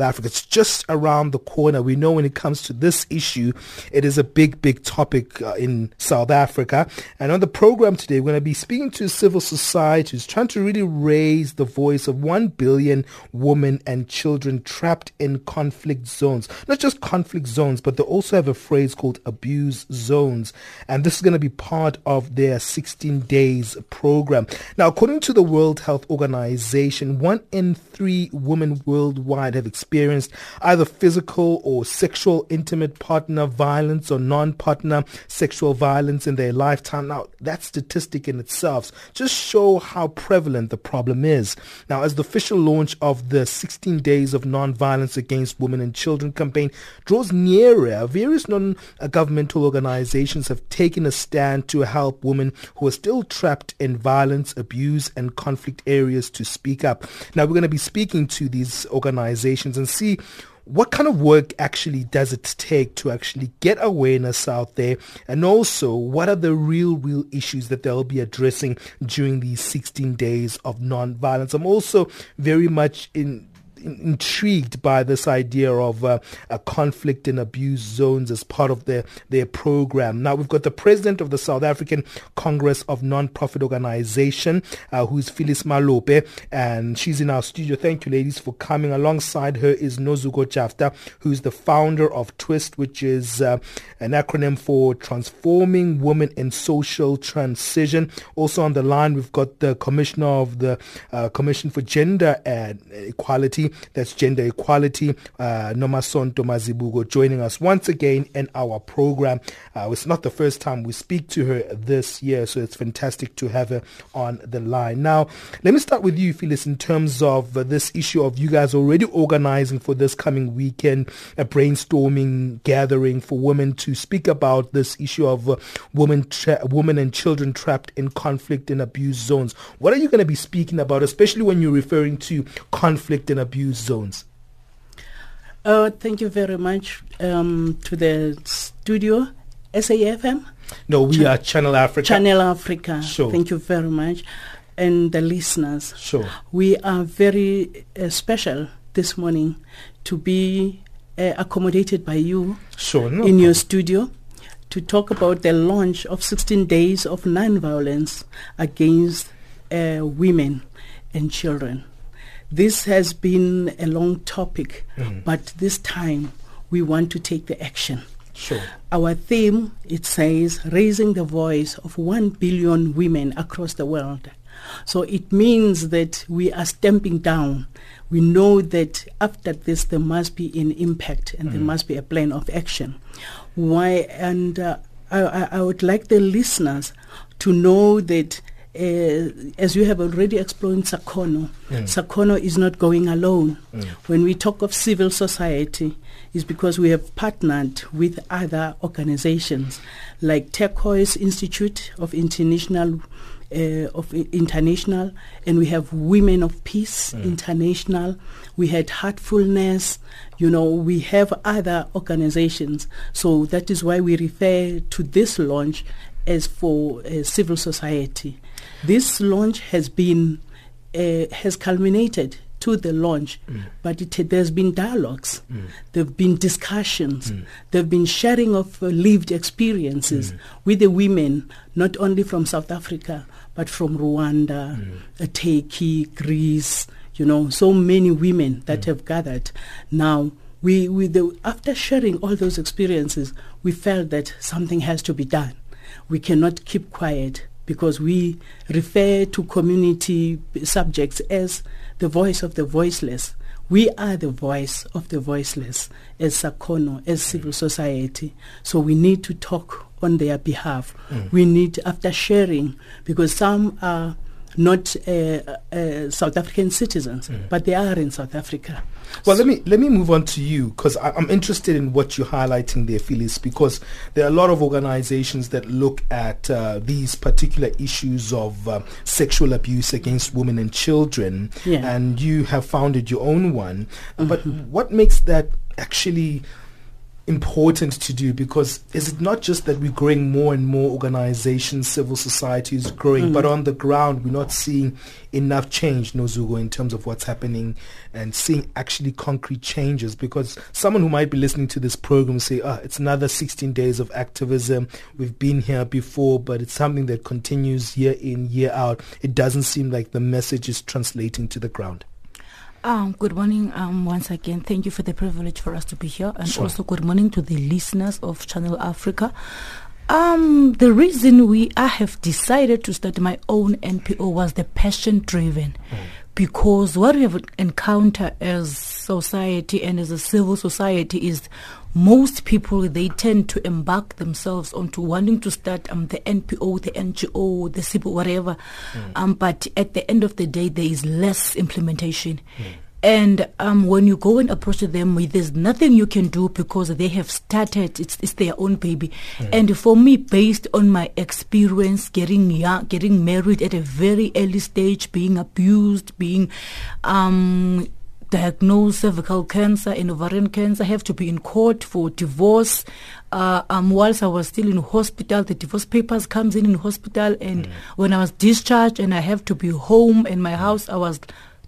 Africa. It's just around the corner. We know when it comes to this issue, it is a big, big topic uh, in South Africa. And on the program today, we're going to be speaking to civil society who's trying to really raise the voice of 1 billion women and children trapped in conflict zones. Not just conflict zones, but they also have a phrase called abuse zones. And this is going to be part of their 16 days program. Now, according to the World Health Organization, one in three women worldwide have experienced experienced either physical or sexual intimate partner violence or non-partner sexual violence in their lifetime. Now, that statistic in itself just show how prevalent the problem is. Now, as the official launch of the 16 Days of Non-Violence Against Women and Children campaign draws nearer, various non-governmental organizations have taken a stand to help women who are still trapped in violence, abuse, and conflict areas to speak up. Now, we're going to be speaking to these organizations and see what kind of work actually does it take to actually get awareness out there and also what are the real real issues that they'll be addressing during these 16 days of non-violence. I'm also very much in intrigued by this idea of uh, a conflict and abuse zones as part of their, their program. Now we've got the president of the South African Congress of Non-Profit Organization, uh, who's Phyllis Malope, and she's in our studio. Thank you, ladies, for coming. Alongside her is Nozuko Jafta, who's the founder of TWIST, which is uh, an acronym for Transforming Women in Social Transition. Also on the line, we've got the commissioner of the uh, Commission for Gender and Equality, that's gender equality, uh, Nomasonto Mazibuko, joining us once again in our program. Uh, it's not the first time we speak to her this year, so it's fantastic to have her on the line. Now, let me start with you, Phyllis, in terms of uh, this issue of you guys already organizing for this coming weekend a brainstorming gathering for women to speak about this issue of uh, women, tra- women and children trapped in conflict and abuse zones. What are you going to be speaking about, especially when you're referring to conflict and abuse zones? Uh, thank you very much um, to the studio, SAFM. No, we Ch- are Channel Africa. Channel Africa. Sure. Thank you very much. And the listeners. Sure. We are very uh, special this morning to be uh, accommodated by you sure, no in problem. your studio to talk about the launch of 16 days of non-violence against uh, women and children. This has been a long topic, mm. but this time we want to take the action. Sure. Our theme, it says, raising the voice of one billion women across the world. So it means that we are stamping down. We know that after this there must be an impact and mm. there must be a plan of action. Why? And uh, I, I would like the listeners to know that as you have already explained Sacono, mm. Sacono is not going alone. Mm. When we talk of civil society, it's because we have partnered with other organizations like Turquoise Institute of International uh, of international, and we have Women of Peace mm. International. We had Heartfulness. You know, we have other organizations. So that is why we refer to this launch as for uh, civil society. This launch has been uh, has culminated to the launch, mm. but it, there's been dialogues, mm. there've been discussions, mm. there've been sharing of uh, lived experiences mm. with the women, not only from South Africa but from Rwanda, mm. uh, Turkey, Greece. You know, so many women that mm. have gathered now we, we the, after sharing all those experiences, we felt that something has to be done. We cannot keep quiet because we refer to community subjects as the voice of the voiceless. We are the voice of the voiceless as Sacono, as civil society. So we need to talk on their behalf. Mm. We need, after sharing, because some are not uh, uh, South African citizens, mm. but they are in South Africa. Well, so let me let me move on to you because I'm interested in what you're highlighting there, Phyllis, because there are a lot of organizations that look at uh, these particular issues of uh, sexual abuse against women and children, yeah. and you have founded your own one. Mm-hmm. But what makes that actually important to do because is it not just that we're growing more and more organizations, civil society is growing, mm-hmm. but on the ground we're not seeing enough change, Nozuko, in terms of what's happening and seeing actually concrete changes because someone who might be listening to this program say, ah, it's another 16 days of activism. We've been here before, but it's something that continues year in, year out. It doesn't seem like the message is translating to the ground. Um, good morning um, once again. Thank you for the privilege for us to be here. And sure. also good morning to the listeners of Channel Africa. Um, the reason we I have decided to start my own NPO was the passion driven. Mm. Because what we have encountered as society and as a civil society is most people they tend to embark themselves onto wanting to start um, the NPO, the NGO, the civil whatever. Mm. Um, but at the end of the day, there is less implementation. Mm. And um, when you go and approach them, there's nothing you can do because they have started. It's, it's their own baby. Mm. And for me, based on my experience, getting young, getting married at a very early stage, being abused, being um, diagnosed cervical cancer and ovarian cancer, have to be in court for divorce. Uh, um, whilst I was still in hospital, the divorce papers comes in in hospital, and mm. when I was discharged and I have to be home in my house, I was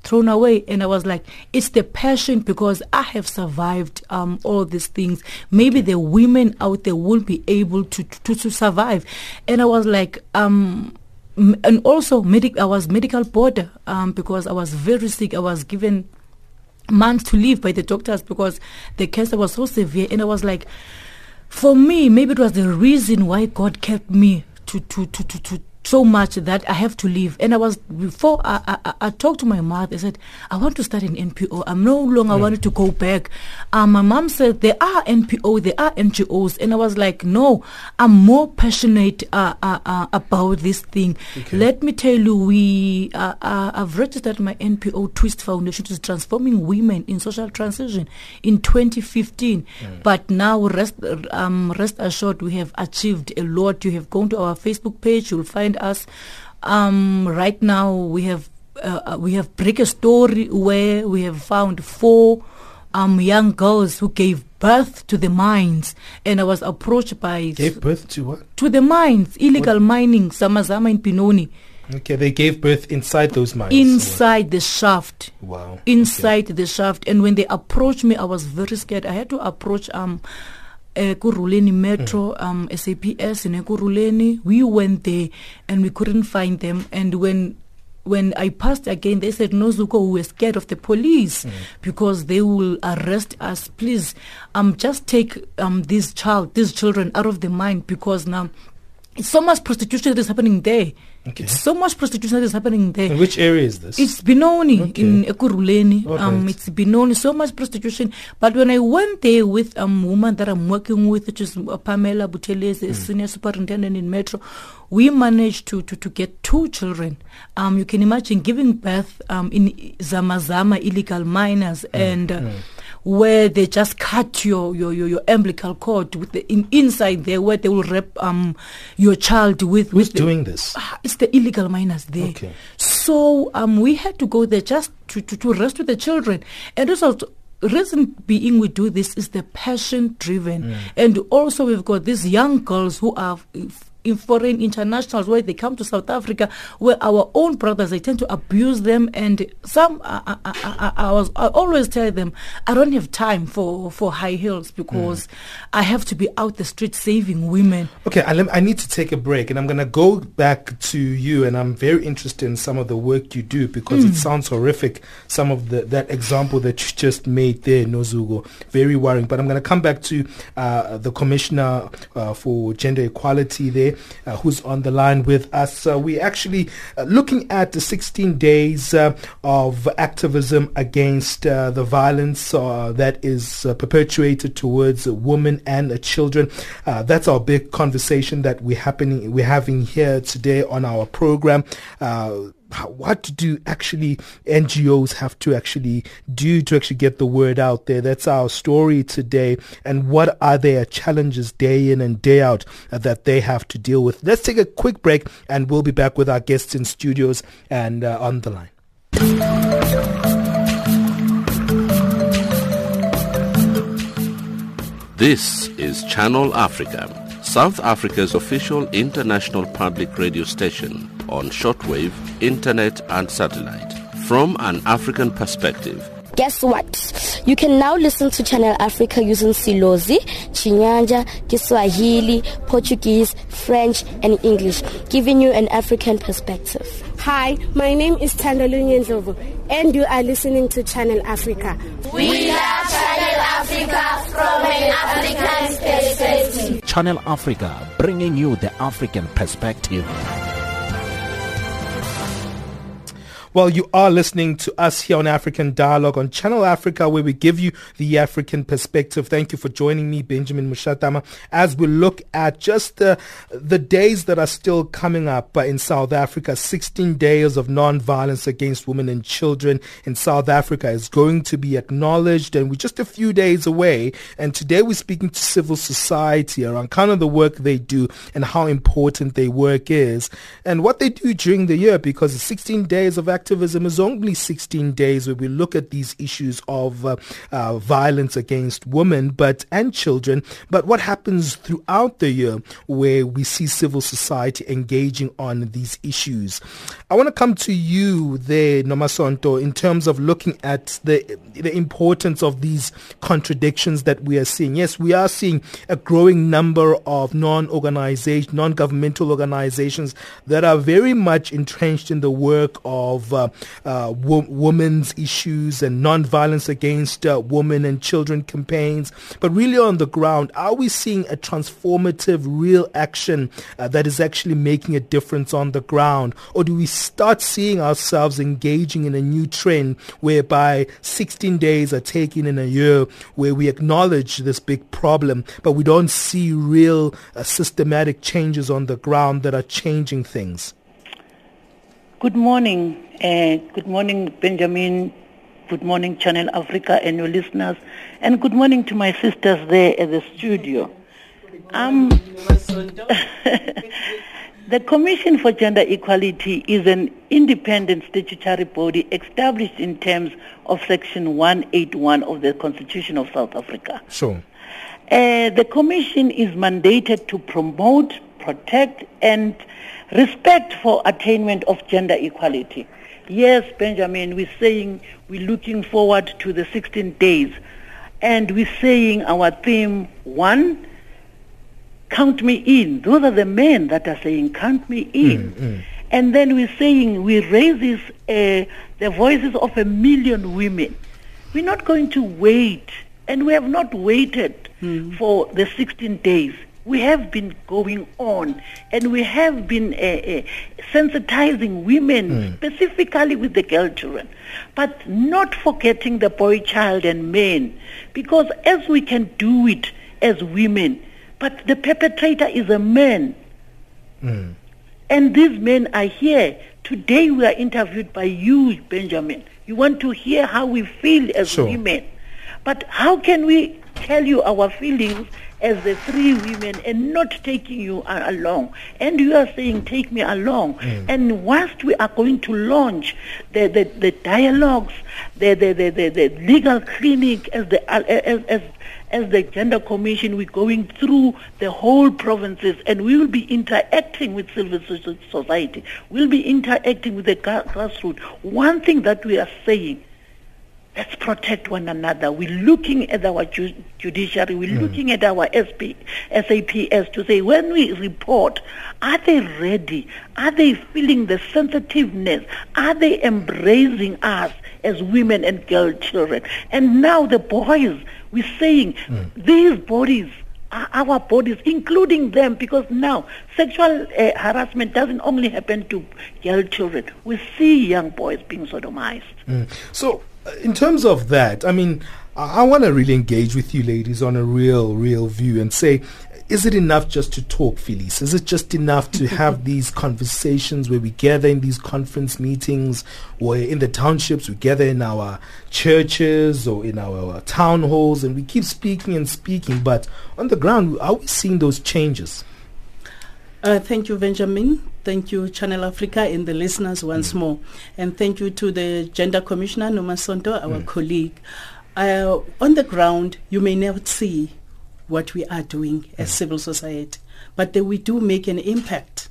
thrown away. And i was like it's the passion because i have survived um, all these things. Maybe the women out there will be able to, to, to survive. And i was like um, and also medic i was medical border um, because i was very sick. I was given months to live by the doctors because the cancer was so severe. And I was like, for me, maybe it was the reason why God kept me to, to, to, to, to so much that I have to leave. And I was before I, I, I talked to my mother. I said I want to start an NPO. I'm no longer mm. wanted to go back. Um, my mom said there are NPO, there are NGOs, and I was like, no, I'm more passionate uh, uh, uh, about this thing. Okay. Let me tell you, we uh, uh, I've registered my NPO Twist Foundation to transforming women in social transition in 2015. Mm. But now rest um, rest assured, we have achieved a lot. You have gone to our Facebook page. You'll find us. Um, right now, we have uh, uh, we have break a story where we have found four um, young girls who gave birth to the mines, and I was approached by gave birth to what? To the mines, illegal what? mining, Zamazama in Benoni. Okay, they gave birth inside those mines. Inside the shaft. Wow. Inside okay. the shaft, and when they approached me, I was very scared. I had to approach um ekurhuleni metro mm. um SAPS in we went there and we couldn't find them and when when I passed again, they said, No, Zuko, we were scared of the police mm. because they will arrest us. Please, um, just take um, this child, these children out of the mind because now it's so much prostitution that is happening there. Okay. It's so much prostitution that is happening there. In which area is this? It's Benoni okay. in Ekurhuleni. Right. Um, it's Benoni, so much prostitution. But when I went there with a um, woman that I'm working with, which is uh, Pamela Buthelezi, mm. senior superintendent in Metro, we managed to, to, to get two children. Um, you can imagine giving birth um, in Zamazama illegal minors, mm. and. Uh, mm where they just cut your your, your, your umbilical cord with the in, inside there where they will wrap um your child with. Who's with doing the, this? Uh, it's the illegal miners there. Okay. So um we had to go there just to, to, to rest with the children, and also reason being we do this is the passion driven mm. and also we've got these young girls who are in foreign internationals where they come to South Africa, where our own brothers they tend to abuse them, and some I, I, I, was I always tell them I don't have time for for high heels because mm. I have to be out the street saving women. Okay, I, I need to take a break, and I'm gonna go back to you, and I'm very interested in some of the work you do because mm. it sounds horrific. Some of the that example that you just made there, Nozuko, very worrying. But I'm gonna come back to uh, the commissioner uh, for gender equality there uh, who's on the line with us. Uh, we're actually uh, looking at the 16 days uh, of activism against uh, the violence that is perpetuated towards women and children. that's our big conversation that we're happening we're having here today on our program what do actually NGOs have to actually do to actually get the word out there? That's our story today. And what are their challenges day in and day out uh, that they have to deal with? Let's take a quick break and we'll be back with our guests in studios and uh, on the line. This is Channel Africa, South Africa's official international public radio station on shortwave, internet, and satellite. From an African perspective, guess what? You can now listen to Channel Africa using Silozi, Chinyanja, Kiswahili, Portuguese, French, and English, giving you an African perspective. Hi, my name is Tandolu Ndlovu, and you are listening to Channel Africa. We love Channel Africa from an African perspective. Channel Africa, bringing you the African perspective. Well, you are listening to us here on African Dialogue on Channel Africa, where we give you the African perspective. Thank you for joining me, Benjamin Mushatama, as we look at just the, the days that are still coming up in South Africa. 16 days of non-violence against women and children in South Africa is going to be acknowledged, and we're just a few days away. And today we're speaking to civil society around kind of the work they do and how important their work is and what they do during the year because 16 days of activism is only 16 days where we look at these issues of uh, uh, violence against women but and children. But what happens throughout the year where we see civil society engaging on these issues? I want to come to you there, Nomasonto, in terms of looking at the the importance of these contradictions that we are seeing. Yes, we are seeing a growing number of non-organization, non-governmental organizations that are very much entrenched in the work of uh, uh, wo- women's issues and non-violence against uh, women and children campaigns. But really on the ground, are we seeing a transformative real action uh, that is actually making a difference on the ground? Or do we start seeing ourselves engaging in a new trend whereby 16 days are taken in a year where we acknowledge this big problem, but we don't see real uh, systematic changes on the ground that are changing things? Good morning. Uh, good morning, Benjamin. Good morning, Channel Africa and your listeners. And good morning to my sisters there at the studio. Um, the Commission for Gender Equality is an independent statutory body established in terms of Section 181 of the Constitution of South Africa. Sure. Uh, the Commission is mandated to promote, protect, and Respect for attainment of gender equality. Yes, Benjamin, we're saying we're looking forward to the 16 days. And we're saying our theme, one, count me in. Those are the men that are saying, count me in. Mm, mm. And then we're saying we raise uh, the voices of a million women. We're not going to wait, and we have not waited mm. for the 16 days we have been going on and we have been uh, uh, sensitizing women, mm. specifically with the girl children, but not forgetting the boy child and men, because as we can do it as women, but the perpetrator is a man. Mm. And these men are here. Today we are interviewed by you, Benjamin. You want to hear how we feel as sure. women. But how can we tell you our feelings as the three women and not taking you along. And you are saying, take me along. Mm. And whilst we are going to launch the, the, the dialogues, the, the, the, the, the legal clinic as the, uh, as, as, as the gender commission, we're going through the whole provinces and we will be interacting with civil society. We'll be interacting with the grassroots. One thing that we are saying, let's protect one another. We're looking at our ju- judiciary. We're looking at our SP, SAPS to say when we report, are they ready? Are they feeling the sensitiveness? Are they embracing us as women and girl children? And now the boys, we're saying these bodies are our bodies, including them, because now sexual uh, harassment doesn't only happen to girl children. We see young boys being sodomized. Mm. So, in terms of that, I mean, I, I want to really engage with you ladies on a real, real view and say, is it enough just to talk, Phyllis? Is it just enough to have these conversations where we gather in these conference meetings or in the townships, we gather in our churches or in our town halls and we keep speaking and speaking, but on the ground, are we seeing those changes? Uh, thank you, Benjamin. Thank you, Channel Africa, and the listeners once more. And thank you to the Gender Commissioner, Nomasonto, our colleague. Uh, on the ground, you may not see what we are doing as civil society, but that we do make an impact.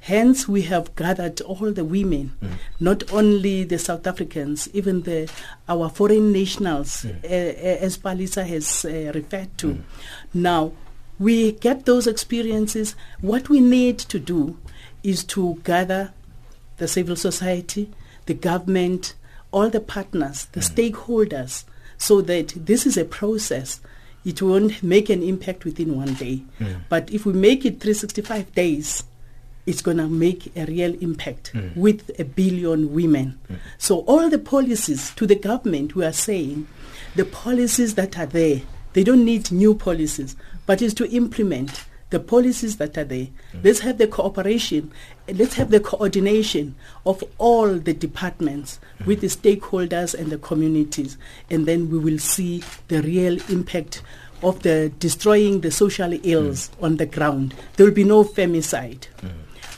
Hence, we have gathered all the women, not only the South Africans, even the our foreign nationals, uh, uh, as Palisa has uh, referred to. Now, we get those experiences. What we need to do is to gather the civil society, the government, all the partners, the mm. stakeholders, so that this is a process. It won't make an impact within one day. Mm. But if we make it 365 days, it's going to make a real impact Mm. with a billion women. Mm. So all the policies to the government, we are saying, the policies that are there, they don't need new policies, but is to implement the policies that are there. Mm. Let's have the cooperation, let's have the coordination of all the departments mm. with the stakeholders and the communities, and then we will see the real impact of the destroying the social ills mm. on the ground. There will be no femicide.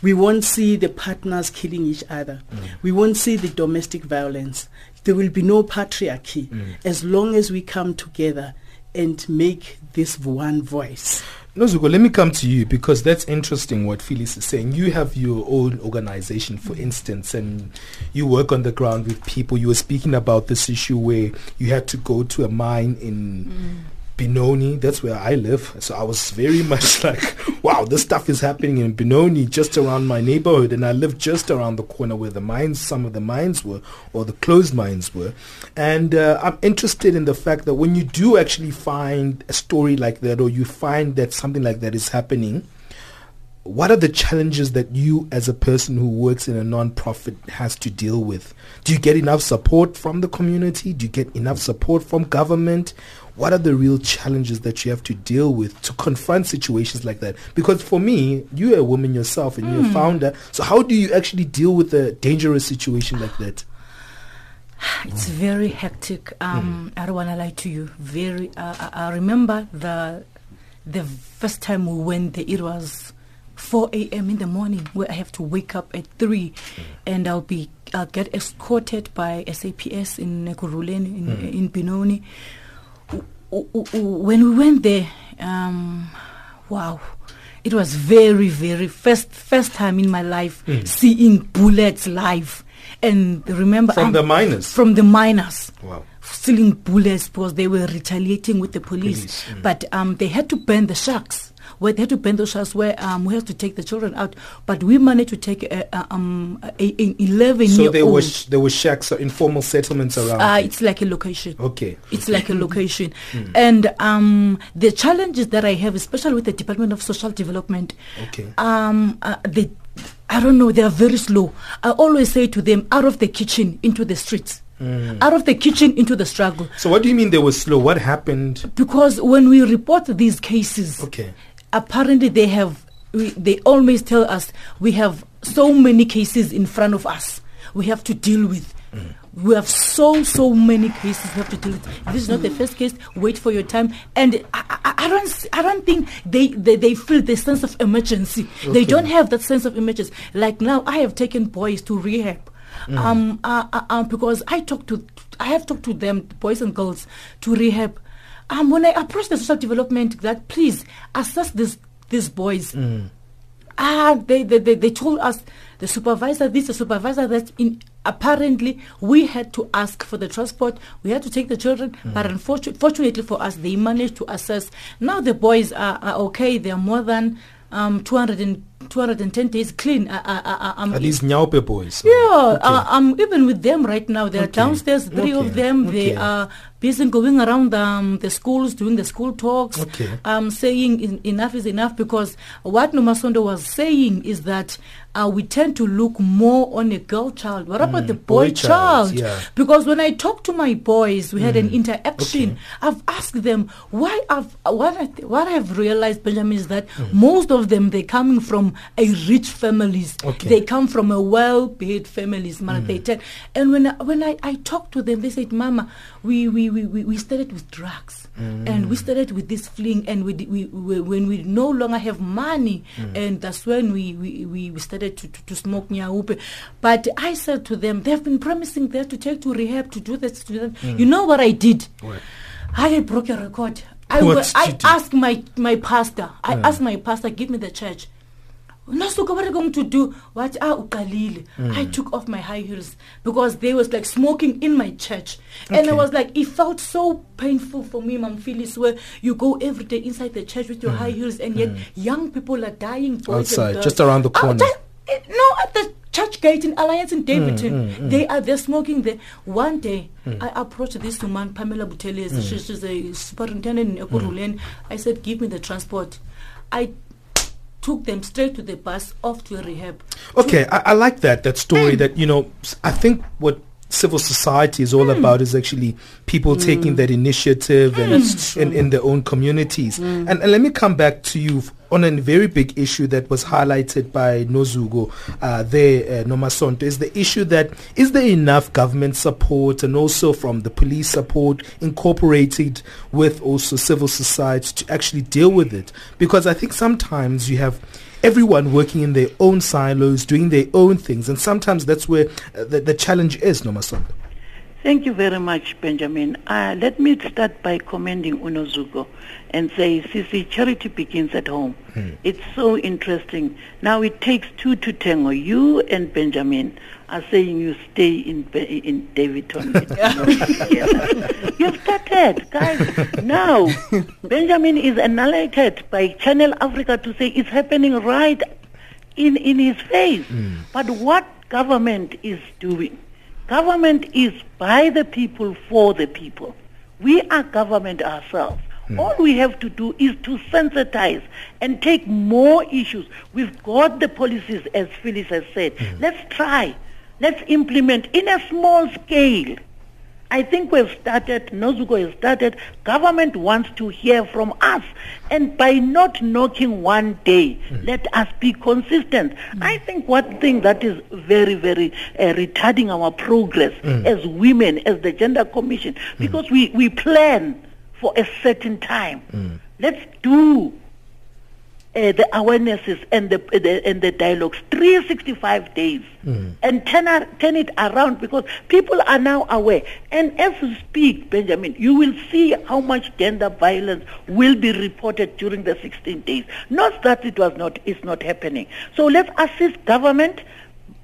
We won't see the partners killing each other. We won't see the domestic violence. There will be no patriarchy as long as we come together and make this one voice. Nozuko, let me come to you because that's interesting what Phyllis is saying. You have your own organization, for instance, and you work on the ground with people. You were speaking about this issue where you had to go to a mine in mm. Benoni. That's where I live. So I was very much like, wow, this stuff is happening in Benoni, just around my neighborhood. And I live just around the corner where the mines, some of the mines were, or the closed mines were. And uh, I'm interested in the fact that when you do actually find a story like that, or you find that something like that is happening, what are the challenges that you as a person who works in a non-profit has to deal with do you get enough support from the community do you get enough support from government what are the real challenges that you have to deal with to confront situations like that because for me you're a woman yourself and you're a Mm. founder so how do you actually deal with a dangerous situation like that It's very hectic. Um, I don't want to lie to you. Very. Uh, I I remember the the first time we went there. It was 4 a.m. in the morning, where I have to wake up at three, and I'll be I'll get escorted by SAPS in Kuruleni in, Mm. in Benoni. When we went there, um, wow. It was very, very first first time in my life Mm. seeing bullets live. And remember From I'm- the miners? From the miners. Wow. Stealing bullets because they were retaliating with the police. Police, mm. But um, they had to burn the sharks. Where they had to burn those sharks where um, we had to take the children out. But we managed to take a, a, um, a, a 11 so year there old. sh- there were shacks or informal settlements around Uh, it's like a location. okay It's like a location. Mm. And um, the challenges that I have, especially with the Department of Social Development, okay um, uh, they, I don't know, they are very slow. I always say to them, out of the kitchen into the streets. Mm. Out of the kitchen into the struggle. so what do you mean they were slow what happened Because when we report these cases, okay apparently they have, we, they always tell us we have so many cases in front of us. we have to deal with. We have so so many cases we have to deal with. This is not the first case. Wait for your time. And I, I, I don't I don't think they, they, they feel the sense of emergency. They don't have that sense of emergency. Like now, I have taken boys to rehab. Mm. Um, uh, uh, uh, because I talk to, I have talked to them, boys and girls, to rehab. Um, when I approached the social development, that please assess this these boys. Mm. Ah, they, they, they, they told us the supervisor this, the supervisor that. In apparently, we had to ask for the transport. We had to take the children, but unfortunately, fortunately for us, they managed to assess. Now the boys are, are okay. They are more than um 200 and, 210 days clean. Uh, uh, uh, um, Are these Nyaope boys? yeah, uh, I'm even with them right now. They're Okay. downstairs, three Okay. of them. They are busy going around um, the schools, doing the school talks, Okay. um, saying en- enough is enough because what Nomasonto was saying is that uh, we tend to look more on a girl child. What about Mm, the boy, boy child, child? yeah. Because when I talk to my boys, we had an Mm, interaction. I've asked them why. I've what I th- what I've realized, Benjamin, is that Mm. most of them they're coming from a rich families. Okay. They come from a well-paid families, man. Mm. They and when I, when I, I talk to them, they said, "Mama, we we, we, we started with drugs, and we Mm. started with this fling, and we, we, we when we no longer have money, Mm. and that's when we we, we we to, to, to smoke nyaope. But I said to them, they've been promising they have to take to rehab to do this to do that. Mm. You know what I did? What? I broke a record. I, What I asked my, my pastor, I Mm. asked my pastor, give me the church. Nasuka, what are you going to do? What ah uqalile. Mm. I took off my high heels because they was like smoking in my church. And I was like, it felt so painful for me, Mom Phyllis, where you go every day inside the church with your Mm. high heels and yet young people are dying. Outside, just around the corner. No, at the church gate in Alliance in Daveyton. mm, mm. They are they're smoking there. One day Mm. I approached this woman, Pamela Buthelezi, Mm. she's, she's a superintendent in Ekurhuleni. I said, Give me the transport. I took them straight to the bus off to rehab. Okay, I, I like that that story. That you know, I think what civil society is all about is actually people taking that initiative and in, in their own communities. And, and let me come back to you on a very big issue that was highlighted by Nozuko uh, there, uh, Nomasonto, is the issue that is there enough government support and also from the police support incorporated with also civil society to actually deal with it? Because I think sometimes you have everyone working in their own silos, doing their own things, and sometimes that's where uh, the, the challenge is, Nomasonto. Thank you very much, Benjamin. Uh, let me start by commending Unozuko and say, Sisi, charity begins at home. It's so interesting. Now it takes two to tango. You and Benjamin are saying you stay in in Daveyton. You've started, guys. Now, Benjamin is annihilated by Channel Africa to say it's happening right in, in his face. But what government is doing? Government is by the people, for the people. We are government ourselves. Hmm. All we have to do is to sensitize and take more issues. We've got the policies, as Phyllis has said. Hmm. Let's try. Let's implement in a small scale. I think we've started, Nozuko has started, government wants to hear from us. And by not knocking one day, let us be consistent. I think one thing that is very, very uh, retarding our progress Mm. as women, as the Gender Commission, because we, we plan for a certain time. Let's do uh, the awarenesses and the, the and the dialogues 365 days and turn, ar- turn it around because people are now aware. And as we speak, Benjamin, you will see how much gender violence will be reported during the 16 days. Not that it was not, it's not happening. So let's assist government.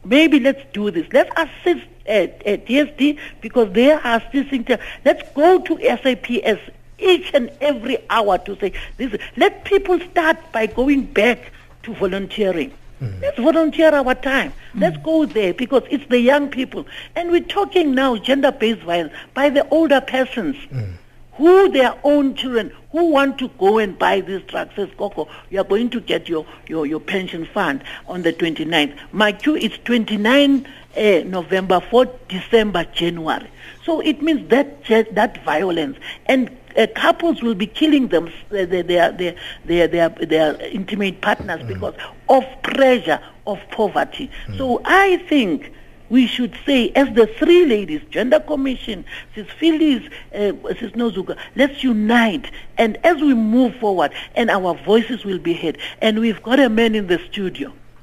Maybe let's do this. Let's assist uh, uh, DSD because they are assisting. Let's go to SAPS each and every hour to say this. Let people start by going back to volunteering. Hmm. Let's volunteer our time. Hmm. Let's go there because it's the young people. And we're talking now gender-based violence by the older persons hmm. who their own children who want to go and buy these drugs says Coco, you are going to get your, your, your pension fund on the 29th. My queue is 29 uh, November for December, January. So it means that that violence and uh, couples will be killing them, uh, their, their, their, their, their, their intimate partners because of pressure of poverty. So I think we should say, as the three ladies, Gender Commission, Sis Phyllis, uh, Sis Nozuka, let's unite. And as we move forward, and our voices will be heard. And we've got a man in the studio.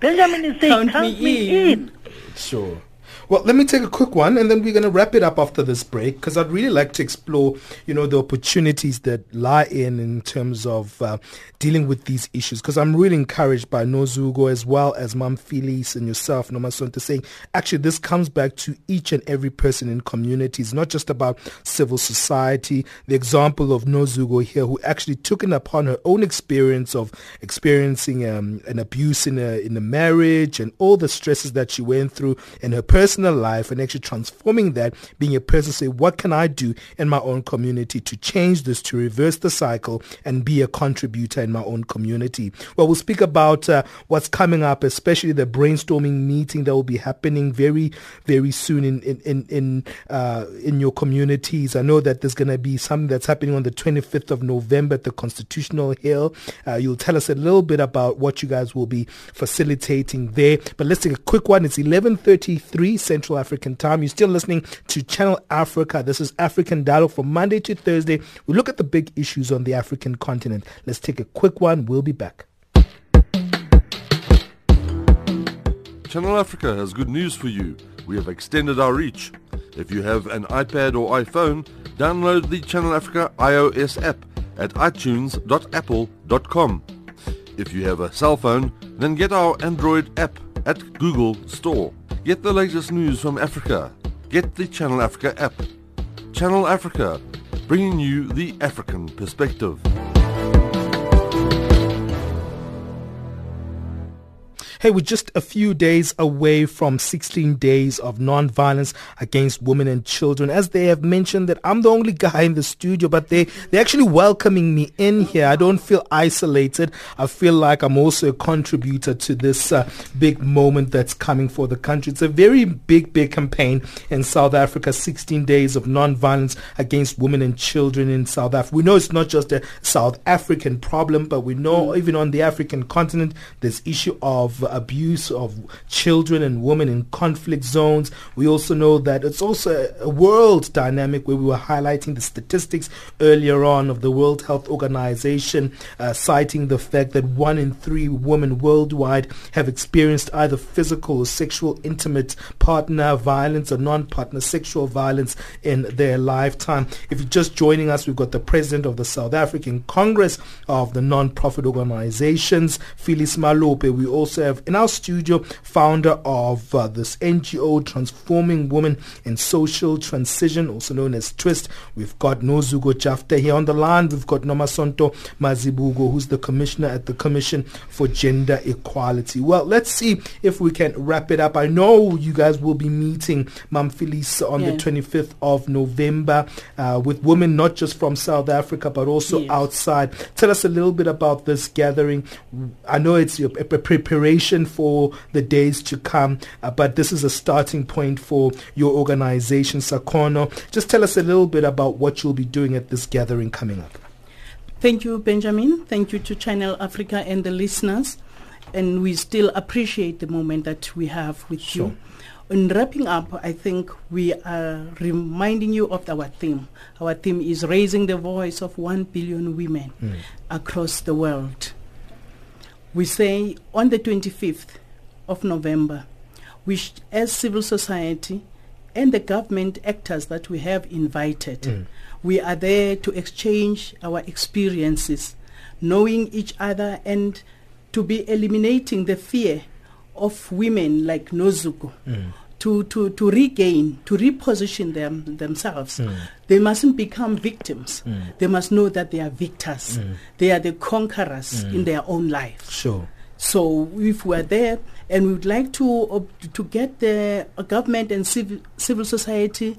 Benjamin is saying, count, count me, me in. in. Sure. Well, let me take a quick one, and then we're going to wrap it up after this break because I'd really like to explore, you know, the opportunities that lie in in terms of uh, dealing with these issues. Because I'm really encouraged by Nozuko as well as Mam Phyllis and yourself, Nomasonto, saying actually this comes back to each and every person in communities, not just about civil society. The example of Nozuko here, who actually took it upon her own experience of experiencing um, an abuse in a in a marriage and all the stresses that she went through in her personal personal life and actually transforming that, being a person say, what can I do in my own community to change this, to reverse the cycle and be a contributor in my own community? Well, we'll speak about uh, what's coming up, especially the brainstorming meeting that will be happening very, very soon in, in, in, in, uh, in your communities. I know that there's going to be something that's happening on the 25th of November at the Constitutional Hill. Uh, you'll tell us a little bit about what you guys will be facilitating there. But let's take a quick one. It's 11.33 Central African Time. You're still listening to Channel Africa. This is African Dialogue from Monday to Thursday. We look at the big issues on the African continent. Let's take a quick one. We'll be back. Channel Africa has good news for you. We have extended our reach. If you have an iPad or iPhone, download the Channel Africa iOS app at itunes.apple.com. If you have a cell phone, then get our Android app at Google Store. Get the latest news from Africa. Get the Channel Africa app. Channel Africa, bringing you the African perspective. Hey, we're just a few days away from 16 days of non-violence against women and children. As they have mentioned that I'm the only guy in the studio, but they, they're actually welcoming me in here. I don't feel isolated. I feel like I'm also a contributor to this uh, big moment that's coming for the country. It's a very big, big campaign in South Africa, 16 days of non-violence against women and children in South Africa. We know it's not just a South African problem, but we know mm. even on the African continent, there's issue of uh, abuse of children and women in conflict zones. We also know that it's also a world dynamic where we were highlighting the statistics earlier on of the World Health Organization uh, citing the fact that one in three women worldwide have experienced either physical or sexual intimate partner violence or non-partner sexual violence in their lifetime. If you're just joining us, we've got the president of the South African Congress of the non-profit organizations, Phyllis Malope. We also have in our studio, founder of uh, this NGO Transforming Women in Social Transition, also known as TWIST. We've got Nozuko Jafta here on the line. We've got Nomasonto Mazibuko, who's the commissioner at the Commission for Gender Equality. Well, let's see if we can wrap it up. I know you guys will be meeting Mam Phyllis on yeah. the 25th of November uh, with women not just from South Africa but also yes. outside. Tell us a little bit about this gathering. I know it's a preparation for the days to come, uh, but this is a starting point for your organization, Sacono. Just tell us a little bit about what you'll be doing at this gathering coming up. Thank you, Benjamin. Thank you to Channel Africa and the listeners. And we still appreciate the moment that we have with sure. you. In wrapping up, I think we are reminding you of our theme. Our theme is raising the voice of one billion women mm. across the world we say on the 25th of November, which as civil society and the government actors that we have invited, mm. we are there to exchange our experiences, knowing each other and to be eliminating the fear of women like Nozuko. Mm to, to, to regain, to reposition them themselves. Mm. They mustn't become victims. Mm. They must know that they are victors. Mm. They are the conquerors in their own life. Sure. So if we're there and we would like to uh, to get the uh, government and civil, civil society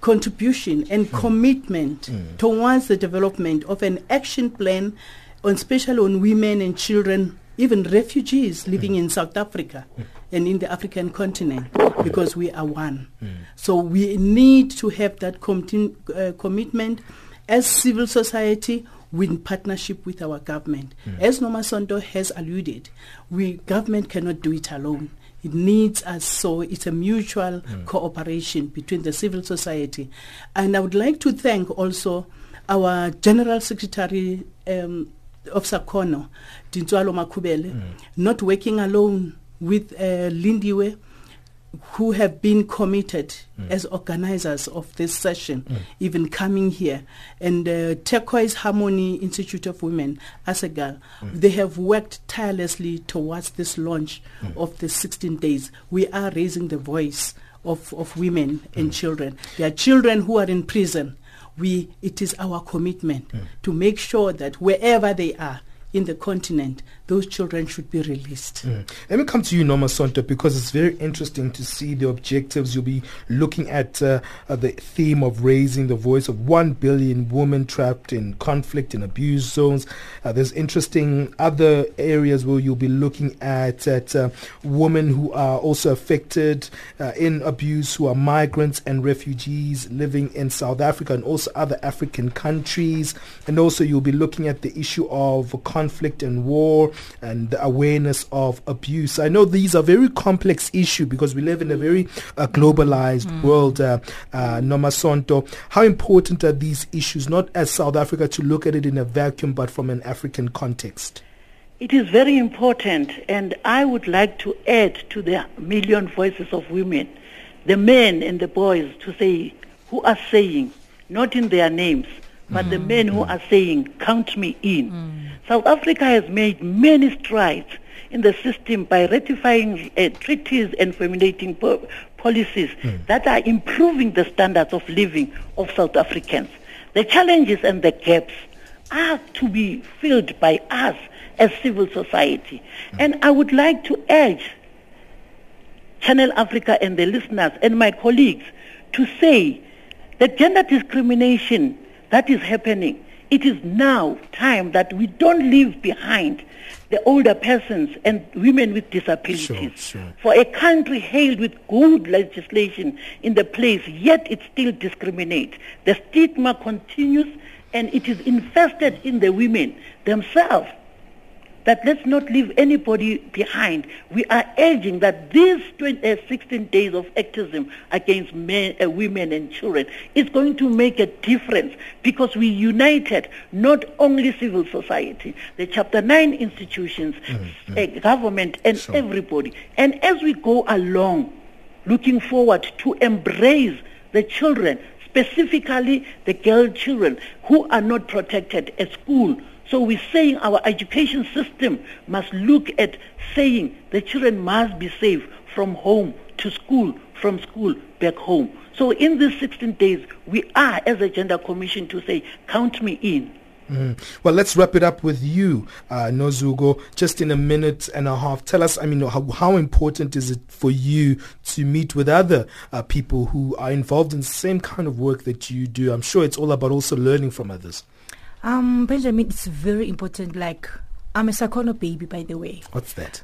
contribution and mm. commitment mm. towards the development of an action plan on especially on women and children even refugees living in South Africa and in the African continent because we are one. So we need to have that com- uh, commitment as civil society in partnership with our government. As Nomasonto has alluded, we government cannot do it alone. It needs us, so it's a mutual cooperation between the civil society. And I would like to thank also our General Secretary um, of Sacono, Dintswalo Makubele, not working alone with uh, Lindiwe, who have been committed as organizers of this session, even coming here. And uh, Turquoise Harmony Institute of Women, ASEGAL, they have worked tirelessly towards this launch of the 16 days. We are raising the voice of, of women and children. There are children who are in prison. We, it is our commitment to make sure that wherever they are in the continent, those children should be released. Mm. Let me come to you, Nomasonto, because it's very interesting to see the objectives. You'll be looking at uh, uh, the theme of raising the voice of one billion women trapped in conflict and abuse zones. Uh, there's interesting other areas where you'll be looking at, at uh, women who are also affected uh, in abuse, who are migrants and refugees living in South Africa and also other African countries. And also you'll be looking at the issue of conflict and war and the awareness of abuse. I know these are very complex issues because we live in a very uh, globalized world. Uh, uh, Nomasonto, how important are these issues, not as South Africa to look at it in a vacuum, but from an African context? It is very important, and I would like to add to the million voices of women, the men and the boys to say, who are saying, not in their names, but the men who are saying, count me in. Mm. South Africa has made many strides in the system by ratifying uh, treaties and formulating po- policies mm. that are improving the standards of living of South Africans. The challenges and the gaps are to be filled by us as civil society. Mm. And I would like to urge Channel Africa and the listeners and my colleagues to say that gender discrimination that is happening, it is now time that we don't leave behind the older persons and women with disabilities. Sure, sure. For a country hailed with good legislation in the place, yet it still discriminates. The stigma continues and it is infested in the women themselves that let's not leave anybody behind. We are urging that these 20, uh, 16 days of activism against men, uh, women and children is going to make a difference because we united not only civil society, the Chapter 9 institutions, uh, government and everybody. And as we go along, looking forward to embrace the children, specifically the girl children who are not protected at school, so we're saying our education system must look at saying the children must be safe from home to school, from school back home. So in these 16 days, we are, as a gender commission, to say, count me in. Mm. Well, let's wrap it up with you, uh, Nozuko. Just in a minute and a half, tell us. I mean, how, how important is it for you to meet with other uh, people who are involved in the same kind of work that you do? I'm sure it's all about also learning from others. Um, Benjamin, it's very important. Like, I'm a Sacono baby, by the way. What's that?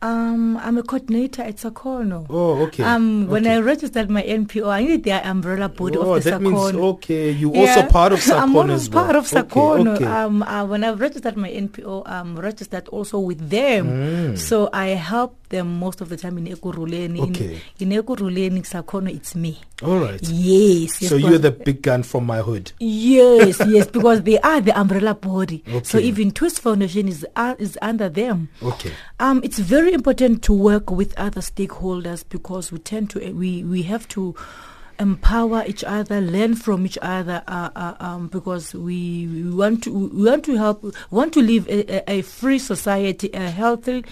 Um, I'm a coordinator at Sacono. Oh, okay. Um, when Okay. I registered my NPO, I needed the umbrella body oh, of the that Sacono. means okay. You also part of Sacono I'm also well. part of Okay, Sacono. okay. Um, uh, when I registered my NPO, I'm registered also with them. Mm. So I help them most of the time in Ekurhuleni. Okay. In, in Ekurhuleni, Sacono, it's me. All right. Yes. yes So you're the big gun from my hood. Yes, yes, because they are the umbrella body. okay. So even Twist Foundation is uh, is under them. Okay. Um, it's very important to work with other stakeholders because we tend to we we have to empower each other, learn from each other, uh, uh, um, because we, we want to we want to help want to live a, a free society, a healthy.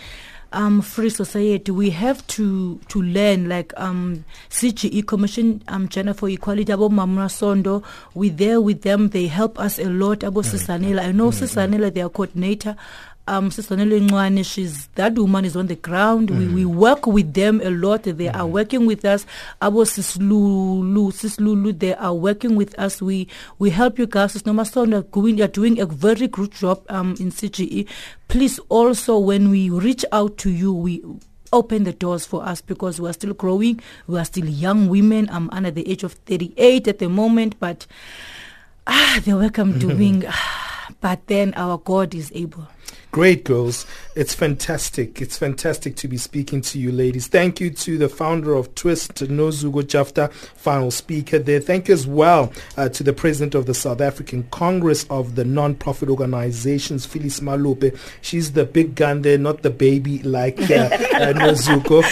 Um, free society, we have to to learn like um, CGE Commission um, Gender for Equality. Abo Mamra Sondo, We're there with them. They help us a lot. Abo Sisanela, I know Sisanela, their coordinator um Ncwane, she's that woman is on the ground. We we work with them a lot. They are working with us. Abo Sislulu, Sislulu, they are working with us. We we help you guys. Sis Nomasonto going you're doing a very good job um in CGE. Please also when we reach out to you, we open the doors for us because we are still growing. We are still young women. I'm under the age of 38 at the moment, but ah, the work I'm doing, but then our God is able. Great girls. It's fantastic. It's fantastic to be speaking to you ladies. Thank you to the founder of Twist, Nozuko Jafta, final speaker there. Thank you as well uh, to the president of the South African Congress of the non-profit organizations, Phyllis Malope. She's the big gun there, not the baby like uh, uh, Nozuko.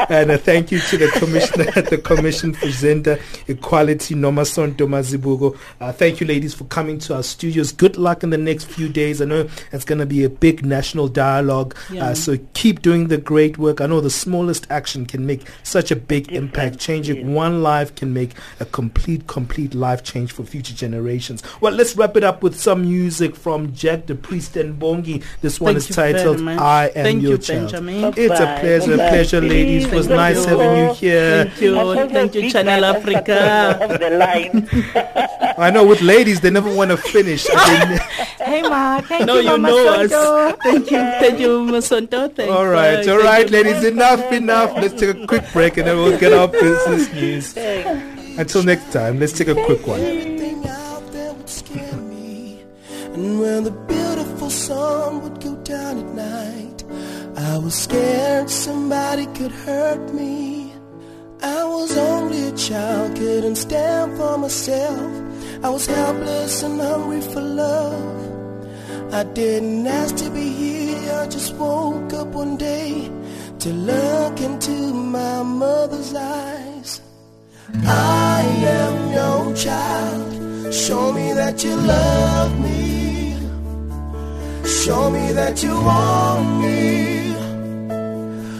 and uh, thank you to the commissioner at the Commission for Gender Equality, Nomasonto Mazibuko. Uh, thank you ladies for coming to our studios. Good luck in the next few days. I know it's going to be a big national dialogue. Yeah. Uh, so keep doing the great work. I know the smallest action can make such a big impact. Changing one life can make a complete, complete life change for future generations. Well, let's wrap it up with some music from Jack the Priest and Bongi. This one Thank is titled "I Am Thank Your you, Child." Benjamin. It's a Bye-bye. pleasure, Bye-bye. pleasure, ladies. It was Thank nice you. having you here. Thank you. Thank you, Channel Africa. of the line. I know with ladies they never want to finish. Hey, Ma. Thank no, you, you Mama know Sonto. us. Thank you, thank you, Masonto. Thank all right, bye. all Thank ladies. Enough, enough. Let's take a quick break and then we'll get our business news. Until next time, let's take a quick one. Everything out there would scare me. And when the beautiful sun would go down at night, I was scared somebody could hurt me. I was only a child, couldn't stand for myself. I was helpless and hungry for love. I didn't ask to be here, I just woke up one day to look into my mother's eyes. I am your child. Show me that you love me. Show me that you want me.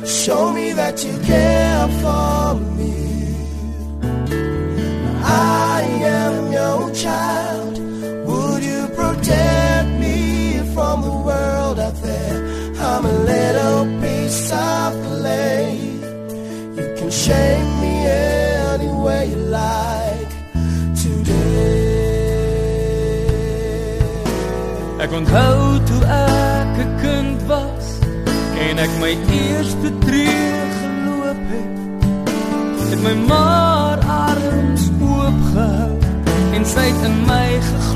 Show me that you care for me. I am your child. Shame me any way you like today. Ek onthou toe ek 'n kind was en ek my eerste tree geloop het. Het my maar arms oop gehou en sy het in my geglo